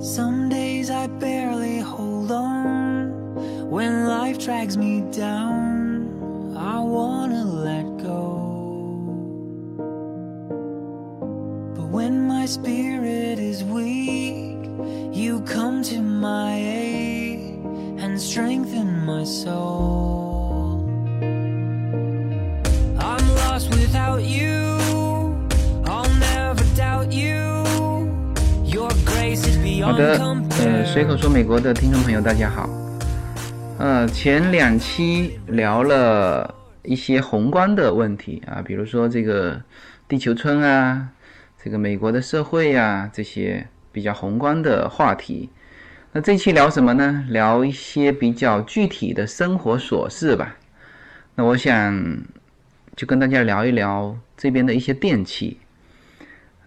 Some days I barely hold on. When life drags me down, I wanna let go. But when my spirit is weak, you come to my aid and strengthen my soul. 好的，呃，随口说美国的听众朋友，大家好。呃，前两期聊了一些宏观的问题啊，比如说这个地球村啊，这个美国的社会啊，这些比较宏观的话题。那这期聊什么呢？聊一些比较具体的生活琐事吧。那我想就跟大家聊一聊这边的一些电器。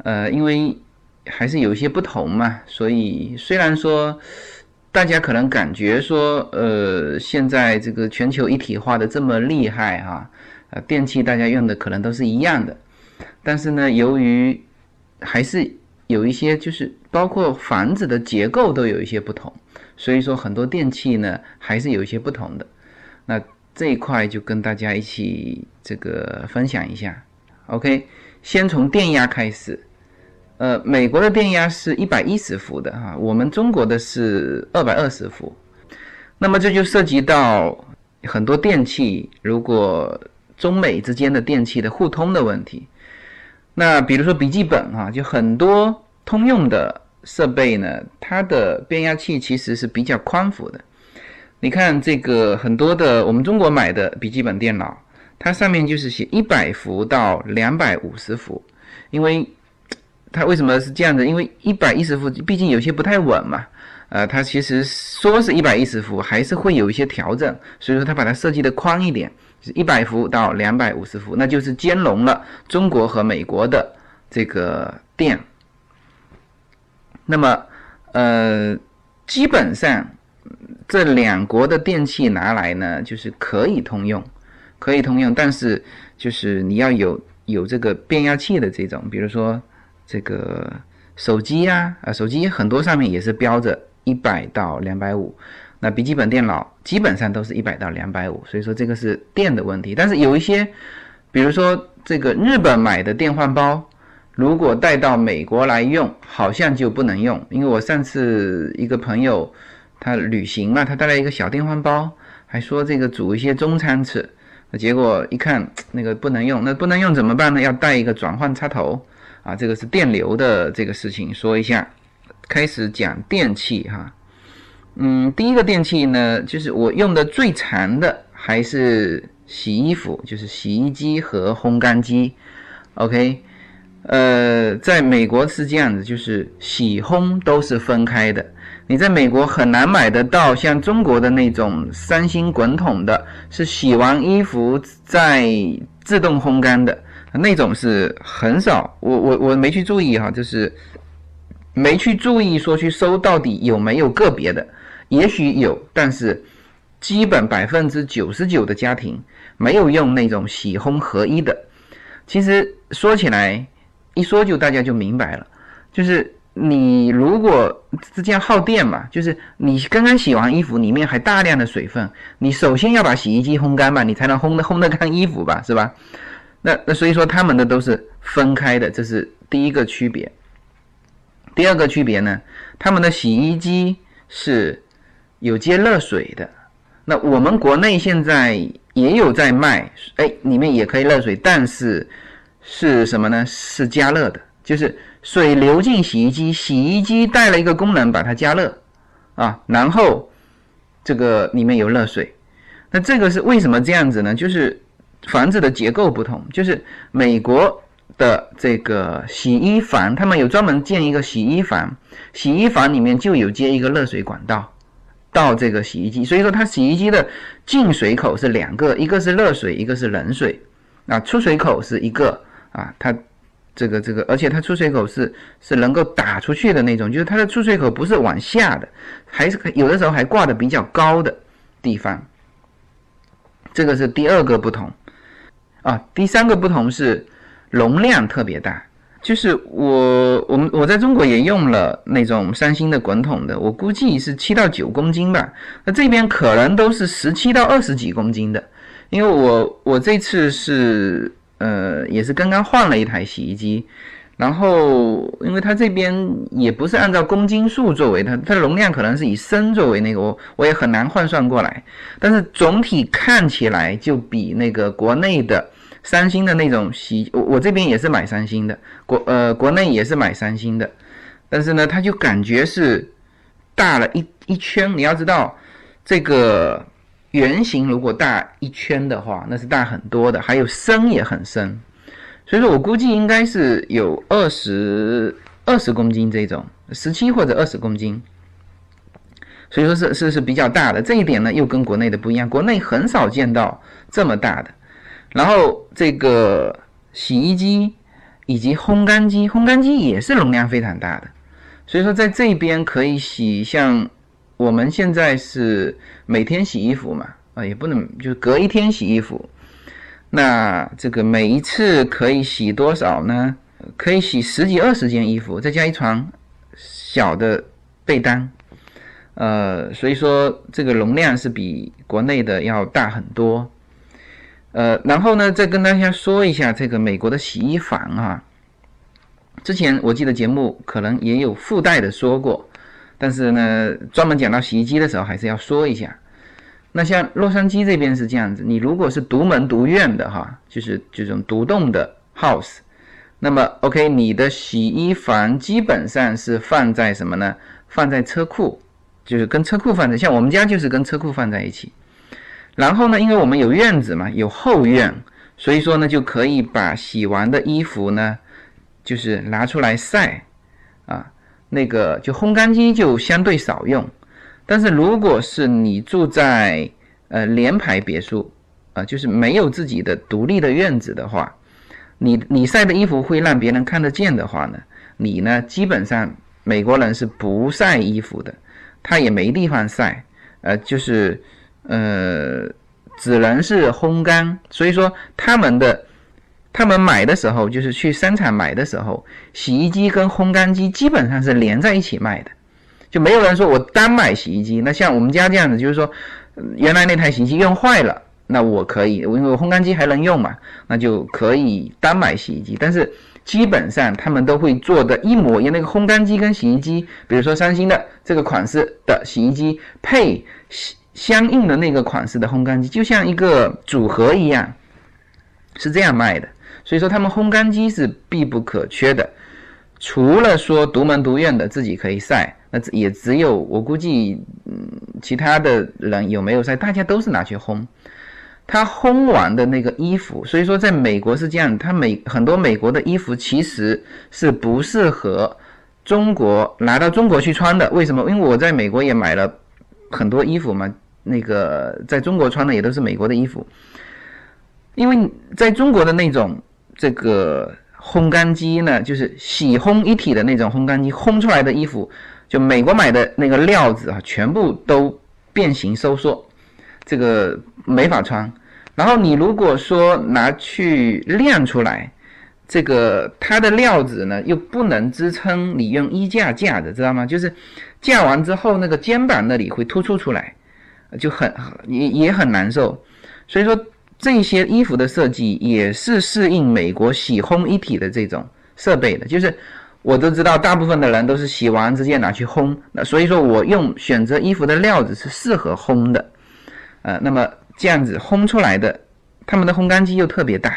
呃，因为还是有一些不同嘛，所以虽然说大家可能感觉说，呃，现在这个全球一体化的这么厉害哈、呃，电器大家用的可能都是一样的，但是呢，由于还是有一些就是包括房子的结构都有一些不同，所以说很多电器呢还是有一些不同的。那这一块就跟大家一起这个分享一下。OK，先从电压开始。呃，美国的电压是一百一十伏的哈，我们中国的是二百二十伏。那么这就涉及到很多电器，如果中美之间的电器的互通的问题。那比如说笔记本哈，就很多通用的设备呢，它的变压器其实是比较宽幅的。你看这个很多的我们中国买的笔记本电脑，它上面就是写一百伏到两百五十伏，因为它为什么是这样子？因为一百一十伏毕竟有些不太稳嘛，呃，它其实说是一百一十伏，还是会有一些调整，所以说它把它设计的宽一点，是一百伏到两百五十伏，那就是兼容了中国和美国的这个电。那么，呃，基本上这两国的电器拿来呢，就是可以通用，可以通用，但是就是你要有有这个变压器的这种，比如说这个手机呀、啊，手机很多上面也是标着一百到两百五，那笔记本电脑基本上都是一百到两百五，所以说这个是电的问题。但是有一些，比如说这个日本买的电饭煲，如果带到美国来用，好像就不能用，因为我上次一个朋友他旅行嘛，他带来一个小电饭煲，还说这个煮一些中餐吃，结果一看那个不能用，那不能用怎么办呢？要带一个转换插头。啊，这个是电流的这个事情，说一下。开始讲电器哈，嗯，第一个电器呢，就是我用的最长的还是洗衣服，就是洗衣机和烘干机。OK，呃，在美国是这样子，就是洗烘都是分开的。你在美国很难买得到像中国的那种三星滚筒的，是洗完衣服再自动烘干的。那种是很少，我我我没去注意哈，就是没去注意说去搜到底有没有个别的，也许有，但是基本百分之九十九的家庭没有用那种洗烘合一的。其实说起来，一说就大家就明白了，就是你如果是这样耗电嘛，就是你刚刚洗完衣服，里面还大量的水分，你首先要把洗衣机烘干吧，你才能烘得烘得干衣服吧，是吧？那那所以说他们的都是分开的，这是第一个区别。第二个区别呢，他们的洗衣机是有接热水的。那我们国内现在也有在卖，哎，里面也可以热水，但是是什么呢？是加热的，就是水流进洗衣机，洗衣机带了一个功能把它加热啊，然后这个里面有热水。那这个是为什么这样子呢？就是房子的结构不同，就是美国的这个洗衣房，他们有专门建一个洗衣房，洗衣房里面就有接一个热水管道到这个洗衣机，所以说它洗衣机的进水口是两个，一个是热水，一个是冷水，啊，出水口是一个啊，它这个这个，而且它出水口是是能够打出去的那种，就是它的出水口不是往下的，还是有的时候还挂的比较高的地方，这个是第二个不同。啊，第三个不同是容量特别大。就是我我们我在中国也用了那种三星的滚筒的，我估计是七到九公斤吧。那这边可能都是十七到二十几公斤的，因为我我这次是呃也是刚刚换了一台洗衣机，然后因为它这边也不是按照公斤数作为它它的容量可能是以升作为那个，我我也很难换算过来，但是总体看起来就比那个国内的。三星的那种洗，我我这边也是买三星的，国呃国内也是买三星的，但是呢，它就感觉是大了一一圈。你要知道，这个圆形如果大一圈的话，那是大很多的，还有深也很深。所以说我估计应该是有二十二十公斤这种，十七或者二十公斤。所以说是是是比较大的，这一点呢又跟国内的不一样，国内很少见到这么大的。然后这个洗衣机以及烘干机，烘干机也是容量非常大的，所以说在这边可以洗，像我们现在是每天洗衣服嘛，啊也不能就是隔一天洗衣服，那这个每一次可以洗多少呢？可以洗十几二十件衣服，再加一床小的被单，呃，所以说这个容量是比国内的要大很多。呃，然后呢，再跟大家说一下这个美国的洗衣房啊。之前我记得节目可能也有附带的说过，但是呢，专门讲到洗衣机的时候还是要说一下。那像洛杉矶这边是这样子，你如果是独门独院的哈，就是这种独栋的 house，那么 OK，你的洗衣房基本上是放在什么呢？放在车库，就是跟车库放在，像我们家就是跟车库放在一起。然后呢，因为我们有院子嘛，有后院，所以说呢，就可以把洗完的衣服呢，就是拿出来晒，啊，那个就烘干机就相对少用。但是如果是你住在呃联排别墅，啊，就是没有自己的独立的院子的话，你你晒的衣服会让别人看得见的话呢，你呢基本上美国人是不晒衣服的，他也没地方晒，呃，就是。呃，只能是烘干，所以说他们的他们买的时候，就是去商场买的时候，洗衣机跟烘干机基本上是连在一起卖的，就没有人说我单买洗衣机。那像我们家这样子，就是说原来那台洗衣机用坏了，那我可以，因为我烘干机还能用嘛，那就可以单买洗衣机。但是基本上他们都会做的一模一样，那个烘干机跟洗衣机，比如说三星的这个款式的洗衣机配相。相应的那个款式的烘干机，就像一个组合一样，是这样卖的。所以说，他们烘干机是必不可缺的。除了说独门独院的自己可以晒，那也只有我估计，嗯，其他的人有没有晒，大家都是拿去烘。他烘完的那个衣服，所以说在美国是这样，他美很多美国的衣服其实是不适合中国拿到中国去穿的。为什么？因为我在美国也买了很多衣服嘛。那个在中国穿的也都是美国的衣服，因为在中国的那种这个烘干机呢，就是洗烘一体的那种烘干机，烘出来的衣服，就美国买的那个料子啊，全部都变形收缩，这个没法穿。然后你如果说拿去晾出来，这个它的料子呢又不能支撑你用衣架架着，知道吗？就是架完之后，那个肩膀那里会突出出来。就很也也很难受，所以说这些衣服的设计也是适应美国洗烘一体的这种设备的。就是我都知道，大部分的人都是洗完直接拿去烘，那所以说我用选择衣服的料子是适合烘的，呃，那么这样子烘出来的，他们的烘干机又特别大，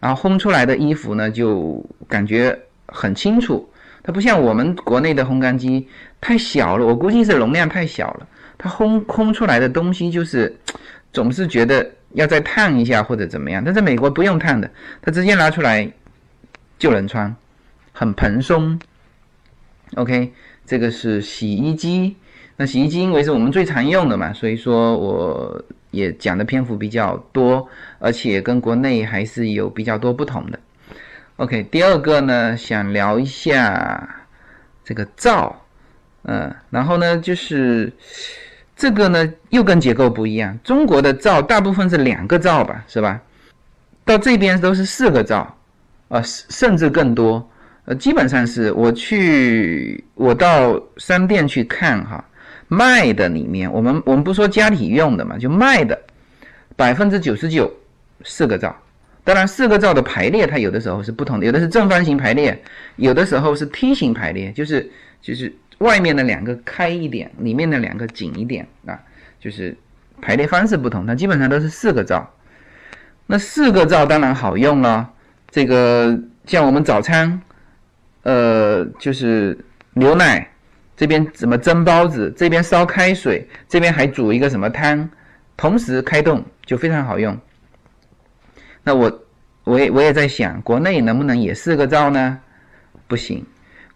然后烘出来的衣服呢就感觉很清楚，它不像我们国内的烘干机太小了，我估计是容量太小了。它烘烘出来的东西就是，总是觉得要再烫一下或者怎么样，但在美国不用烫的，它直接拿出来就能穿，很蓬松。OK，这个是洗衣机。那洗衣机因为是我们最常用的嘛，所以说我也讲的篇幅比较多，而且跟国内还是有比较多不同的。OK，第二个呢，想聊一下这个灶，嗯，然后呢就是。这个呢又跟结构不一样，中国的灶大部分是两个灶吧，是吧？到这边都是四个灶，啊，甚至更多。呃，基本上是我去，我到商店去看哈，卖的里面，我们我们不说家庭用的嘛，就卖的百分之九十九四个罩。当然，四个罩的排列它有的时候是不同的，有的是正方形排列，有的时候是梯形排列，就是就是外面的两个开一点，里面的两个紧一点啊，就是排列方式不同，它基本上都是四个灶。那四个灶当然好用了，这个像我们早餐。呃，就是牛奶这边怎么蒸包子，这边烧开水，这边还煮一个什么汤，同时开动就非常好用。那我我也我也在想，国内能不能也四个灶呢？不行，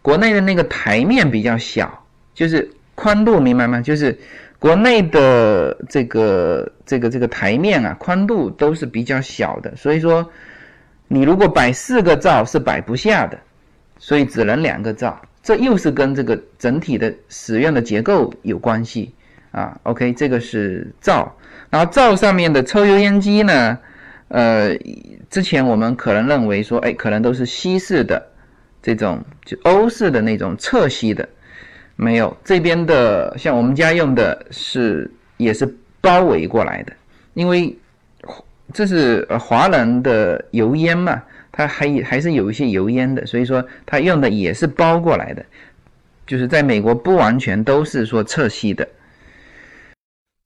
国内的那个台面比较小，就是宽度明白吗？就是国内的这个这个这个台面啊，宽度都是比较小的，所以说你如果摆四个灶是摆不下的。所以只能两个灶，这又是跟这个整体的使用的结构有关系啊。OK，这个是灶，然后灶上面的抽油烟机呢，呃，之前我们可能认为说，哎，可能都是西式的这种，就欧式的那种侧吸的，没有这边的，像我们家用的是也是包围过来的，因为这是华人的油烟嘛。它还还是有一些油烟的，所以说它用的也是包过来的，就是在美国不完全都是说侧吸的。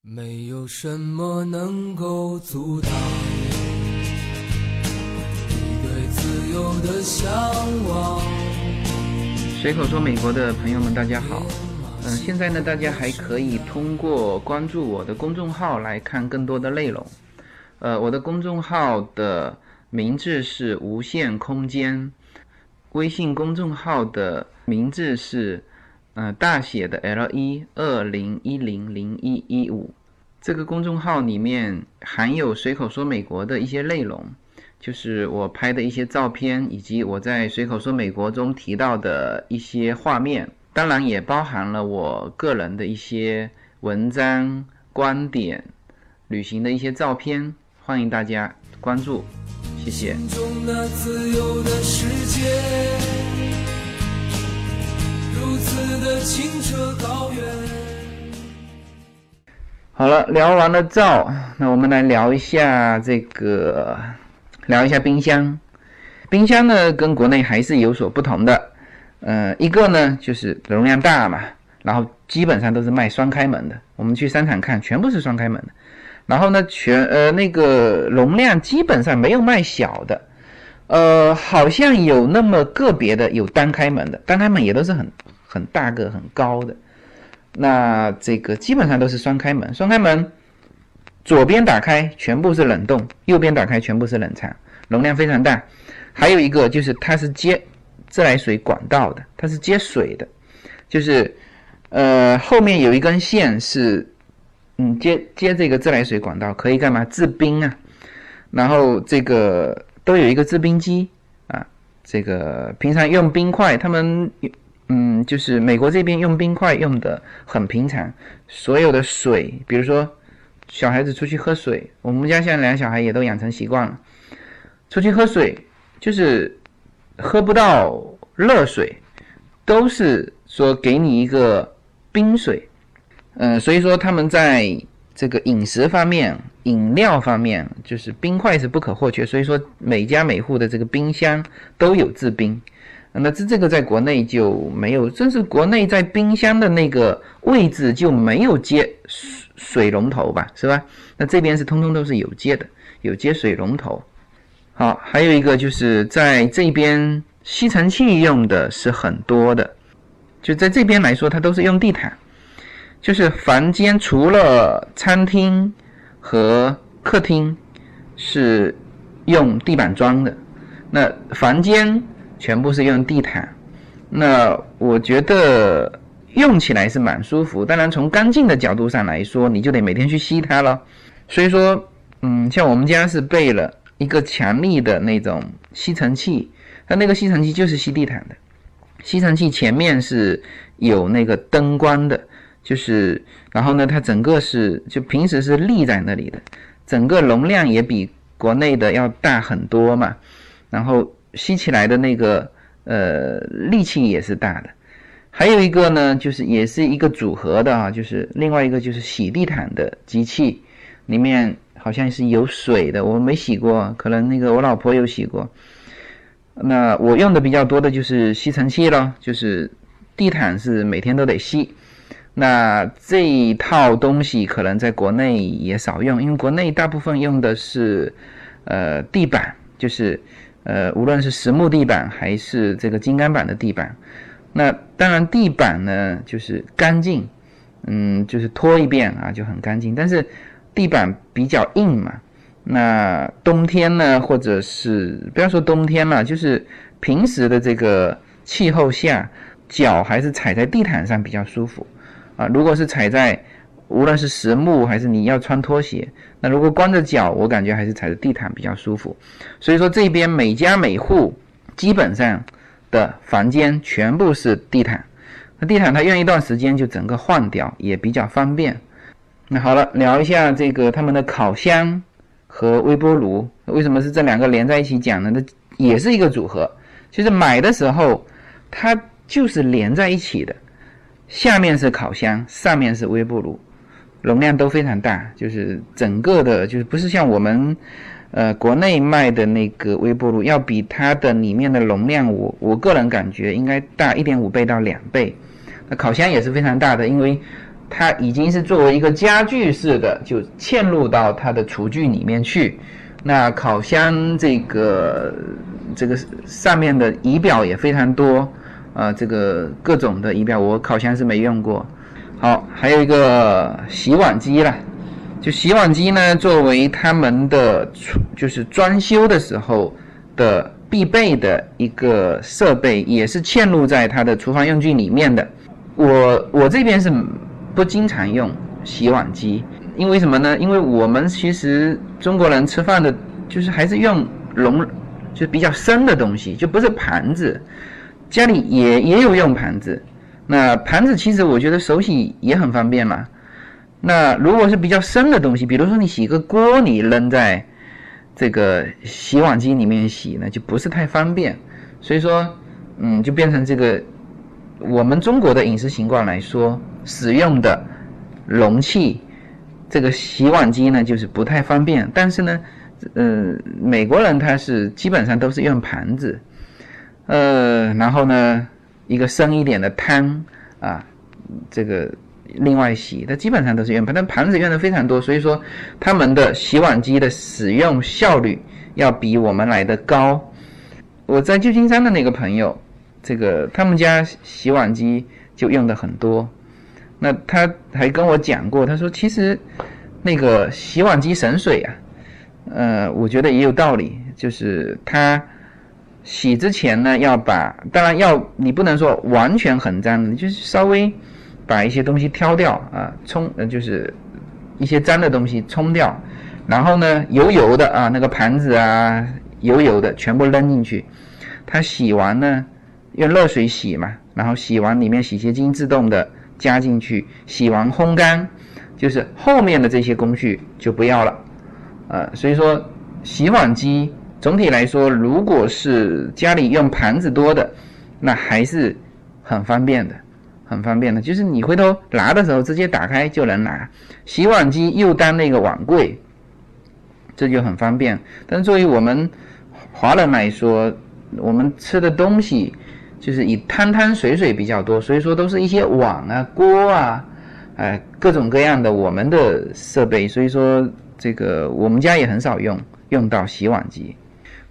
没有什么能够阻挡的向往。随口说，美国的朋友们，大家好。嗯，现在呢，大家还可以通过关注我的公众号来看更多的内容。呃，我的公众号的。名字是无限空间，微信公众号的名字是，呃，大写的 L 一二零一零零一一五。这个公众号里面含有随口说美国的一些内容，就是我拍的一些照片，以及我在随口说美国中提到的一些画面，当然也包含了我个人的一些文章、观点、旅行的一些照片，欢迎大家关注。谢谢。好了，聊完了灶，那我们来聊一下这个，聊一下冰箱。冰箱呢，跟国内还是有所不同的。呃，一个呢就是容量大嘛，然后基本上都是卖双开门的。我们去商场看，全部是双开门的。然后呢，全呃那个容量基本上没有卖小的，呃，好像有那么个别的有单开门的，单开门也都是很很大个很高的。那这个基本上都是双开门，双开门左边打开全部是冷冻，右边打开全部是冷藏，容量非常大。还有一个就是它是接自来水管道的，它是接水的，就是呃后面有一根线是。嗯，接接这个自来水管道可以干嘛？制冰啊，然后这个都有一个制冰机啊。这个平常用冰块，他们嗯，就是美国这边用冰块用的很平常。所有的水，比如说小孩子出去喝水，我们家现在两小孩也都养成习惯了，出去喝水就是喝不到热水，都是说给你一个冰水。嗯，所以说他们在这个饮食方面、饮料方面，就是冰块是不可或缺。所以说每家每户的这个冰箱都有制冰。那这这个在国内就没有，正是国内在冰箱的那个位置就没有接水龙头吧，是吧？那这边是通通都是有接的，有接水龙头。好，还有一个就是在这边吸尘器用的是很多的，就在这边来说，它都是用地毯。就是房间除了餐厅和客厅是用地板装的，那房间全部是用地毯。那我觉得用起来是蛮舒服。当然，从干净的角度上来说，你就得每天去吸它了。所以说，嗯，像我们家是备了一个强力的那种吸尘器，它那个吸尘器就是吸地毯的。吸尘器前面是有那个灯光的。就是，然后呢，它整个是就平时是立在那里的，整个容量也比国内的要大很多嘛。然后吸起来的那个呃，力气也是大的。还有一个呢，就是也是一个组合的啊，就是另外一个就是洗地毯的机器，里面好像是有水的，我没洗过，可能那个我老婆有洗过。那我用的比较多的就是吸尘器了，就是地毯是每天都得吸。那这一套东西可能在国内也少用，因为国内大部分用的是呃地板，就是呃无论是实木地板还是这个金刚板的地板。那当然地板呢就是干净，嗯，就是拖一遍啊就很干净。但是地板比较硬嘛。那冬天呢，或者是不要说冬天了，就是平时的这个气候下，脚还是踩在地毯上比较舒服啊。如果是踩在无论是实木还是你要穿拖鞋，那如果光着脚，我感觉还是踩着地毯比较舒服。所以说这边每家每户基本上的房间全部是地毯，那地毯它用一段时间就整个换掉，也比较方便。那好了，聊一下这个他们的烤箱。和微波炉为什么是这两个连在一起讲呢？那也是一个组合。就是买的时候，它就是连在一起的，下面是烤箱，上面是微波炉，容量都非常大。就是整个的，就是不是像我们呃国内卖的那个微波炉，要比它的里面的容量，我我个人感觉应该大一点五倍到两倍。那烤箱也是非常大的，因为。它已经是作为一个家具式的，就嵌入到它的厨具里面去。那烤箱这个这个上面的仪表也非常多，啊，这个各种的仪表，我烤箱是没用过。好，还有一个洗碗机了，就洗碗机呢，作为他们的就是装修的时候的必备的一个设备，也是嵌入在它的厨房用具里面的。我我这边是。不经常用洗碗机，因为什么呢？因为我们其实中国人吃饭的，就是还是用笼，就比较深的东西，就不是盘子。家里也也有用盘子，那盘子其实我觉得手洗也很方便嘛。那如果是比较深的东西，比如说你洗个锅，你扔在这个洗碗机里面洗呢，就不是太方便。所以说，嗯，就变成这个我们中国的饮食习惯来说。使用的容器，这个洗碗机呢，就是不太方便。但是呢，呃，美国人他是基本上都是用盘子，呃，然后呢，一个深一点的汤啊，这个另外洗，他基本上都是用盘，但盘子用的非常多，所以说他们的洗碗机的使用效率要比我们来的高。我在旧金山的那个朋友，这个他们家洗碗机就用的很多。那他还跟我讲过，他说其实那个洗碗机省水啊，呃，我觉得也有道理。就是他洗之前呢，要把当然要你不能说完全很脏，你就是稍微把一些东西挑掉啊，冲呃就是一些脏的东西冲掉，然后呢油油的啊那个盘子啊油油的全部扔进去，他洗完呢用热水洗嘛，然后洗完里面洗洁精自动的。加进去，洗完烘干，就是后面的这些工序就不要了，呃，所以说洗碗机总体来说，如果是家里用盘子多的，那还是很方便的，很方便的，就是你回头拿的时候直接打开就能拿。洗碗机又当那个碗柜，这就很方便。但作为我们华人来说，我们吃的东西。就是以汤汤水水比较多，所以说都是一些碗啊、锅啊，哎，各种各样的我们的设备，所以说这个我们家也很少用用到洗碗机。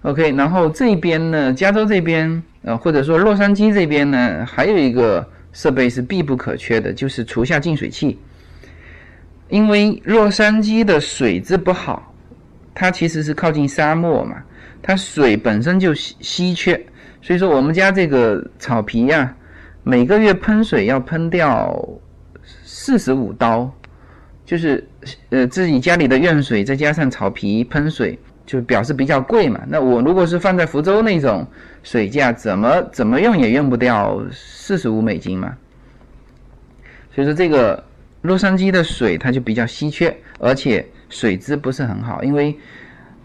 OK，然后这边呢，加州这边呃，或者说洛杉矶这边呢，还有一个设备是必不可缺的，就是厨下净水器。因为洛杉矶的水质不好，它其实是靠近沙漠嘛，它水本身就稀稀缺。所以说，我们家这个草皮呀，每个月喷水要喷掉四十五刀，就是呃自己家里的院水再加上草皮喷水，就表示比较贵嘛。那我如果是放在福州那种水价，怎么怎么用也用不掉四十五美金嘛。所以说，这个洛杉矶的水它就比较稀缺，而且水质不是很好，因为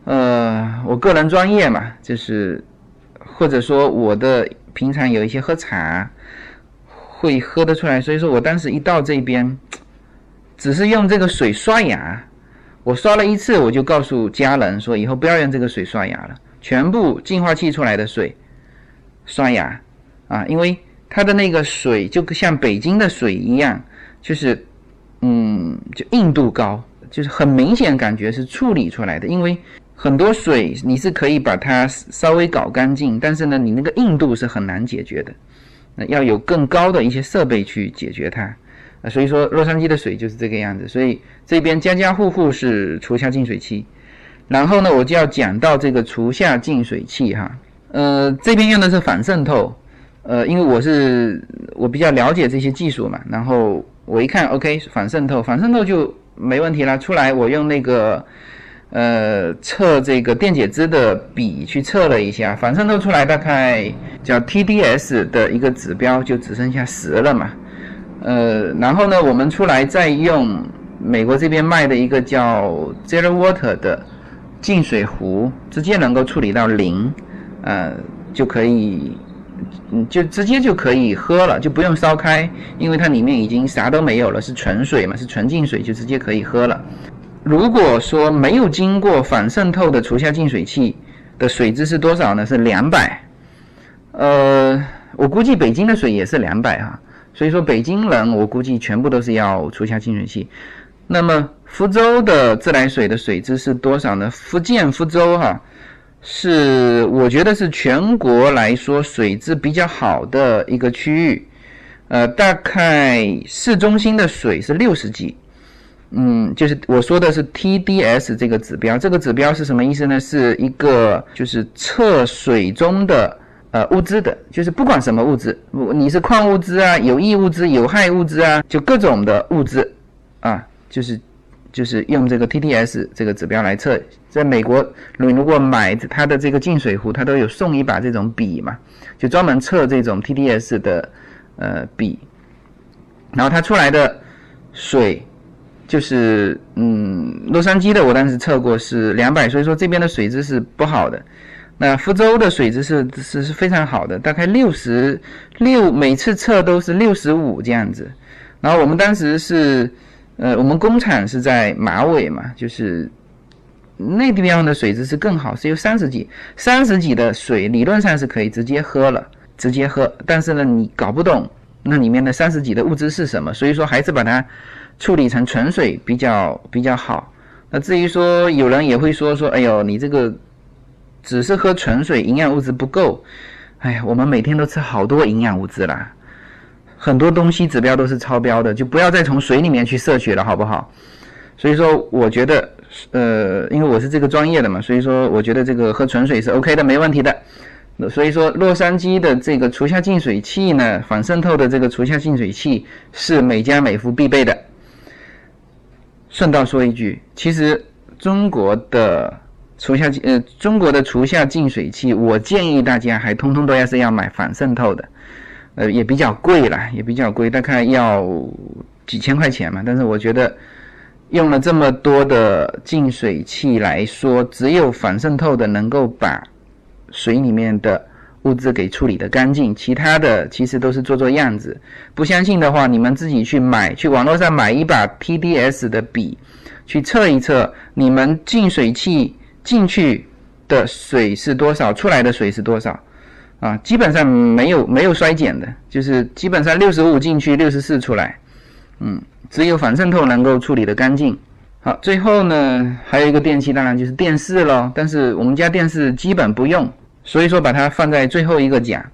呃我个人专业嘛，就是。或者说我的平常有一些喝茶会喝得出来，所以说我当时一到这边，只是用这个水刷牙，我刷了一次，我就告诉家人说以后不要用这个水刷牙了，全部净化器出来的水刷牙啊，因为它的那个水就像北京的水一样，就是嗯，就硬度高，就是很明显感觉是处理出来的，因为。很多水你是可以把它稍微搞干净，但是呢，你那个硬度是很难解决的，那要有更高的一些设备去解决它。啊，所以说洛杉矶的水就是这个样子。所以这边家家户户是厨下净水器。然后呢，我就要讲到这个厨下净水器哈，呃，这边用的是反渗透，呃，因为我是我比较了解这些技术嘛，然后我一看，OK，反渗透，反渗透就没问题了。出来我用那个。呃，测这个电解质的笔去测了一下，反渗透出来大概叫 TDS 的一个指标就只剩下十了嘛。呃，然后呢，我们出来再用美国这边卖的一个叫 Zero Water 的净水壶，直接能够处理到零，呃，就可以，嗯，就直接就可以喝了，就不用烧开，因为它里面已经啥都没有了，是纯水嘛，是纯净水，就直接可以喝了。如果说没有经过反渗透的厨下净水器的水质是多少呢？是两百。呃，我估计北京的水也是两百哈。所以说北京人我估计全部都是要厨下净水器。那么福州的自来水的水质是多少呢？福建福州哈是我觉得是全国来说水质比较好的一个区域。呃，大概市中心的水是六十几。嗯，就是我说的是 TDS 这个指标，这个指标是什么意思呢？是一个就是测水中的呃物质的，就是不管什么物质，你是矿物质啊、有益物质、有害物质啊，就各种的物质啊，就是就是用这个 TDS 这个指标来测。在美国，你如果买它的这个净水壶，它都有送一把这种笔嘛，就专门测这种 TDS 的呃笔，然后它出来的水。就是嗯，洛杉矶的我当时测过是两百，所以说这边的水质是不好的。那福州的水质是是是非常好的，大概六十六，每次测都是六十五这样子。然后我们当时是呃，我们工厂是在马尾嘛，就是那地方的水质是更好，是有三十几，三十几的水理论上是可以直接喝了，直接喝。但是呢，你搞不懂那里面的三十几的物质是什么，所以说还是把它。处理成纯水比较比较好。那至于说有人也会说说，哎呦，你这个只是喝纯水，营养物质不够。哎呀，我们每天都吃好多营养物质啦，很多东西指标都是超标的，就不要再从水里面去摄取了，好不好？所以说，我觉得，呃，因为我是这个专业的嘛，所以说我觉得这个喝纯水是 OK 的，没问题的。所以说，洛杉矶的这个厨下净水器呢，反渗透的这个厨下净水器是每家每户必备的。顺道说一句，其实中国的厨下呃，中国的厨下净水器，我建议大家还通通都要是要买反渗透的，呃，也比较贵了，也比较贵，大概要几千块钱嘛。但是我觉得用了这么多的净水器来说，只有反渗透的能够把水里面的。物质给处理的干净，其他的其实都是做做样子。不相信的话，你们自己去买，去网络上买一把 TDS 的笔，去测一测你们净水器进去的水是多少，出来的水是多少，啊，基本上没有没有衰减的，就是基本上六十五进去，六十四出来，嗯，只有反渗透能够处理的干净。好，最后呢，还有一个电器，当然就是电视喽，但是我们家电视基本不用。所以说把它放在最后一个讲，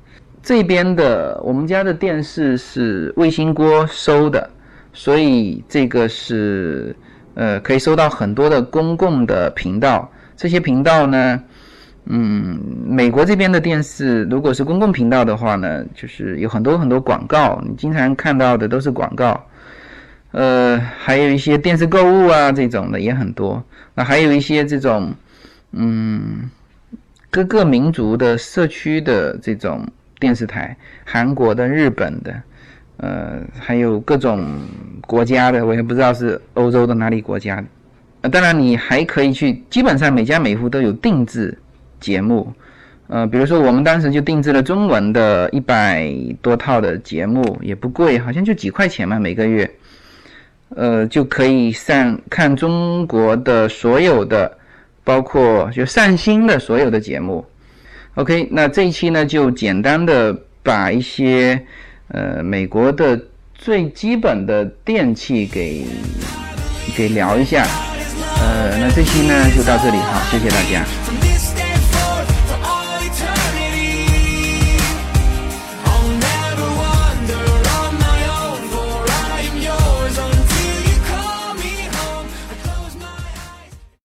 这边的我们家的电视是卫星锅收的，所以这个是呃可以收到很多的公共的频道。这些频道呢，嗯，美国这边的电视如果是公共频道的话呢，就是有很多很多广告，你经常看到的都是广告。呃，还有一些电视购物啊这种的也很多。那还有一些这种，嗯。各个民族的社区的这种电视台，韩国的、日本的，呃，还有各种国家的，我也不知道是欧洲的哪里国家。呃，当然你还可以去，基本上每家每户都有定制节目，呃，比如说我们当时就定制了中文的一百多套的节目，也不贵，好像就几块钱嘛每个月，呃，就可以上看中国的所有的，包括就上新的所有的节目。OK，那这一期呢就简单的把一些呃美国的最基本的电器给给聊一下。呃，那这期呢就到这里，好，谢谢大家。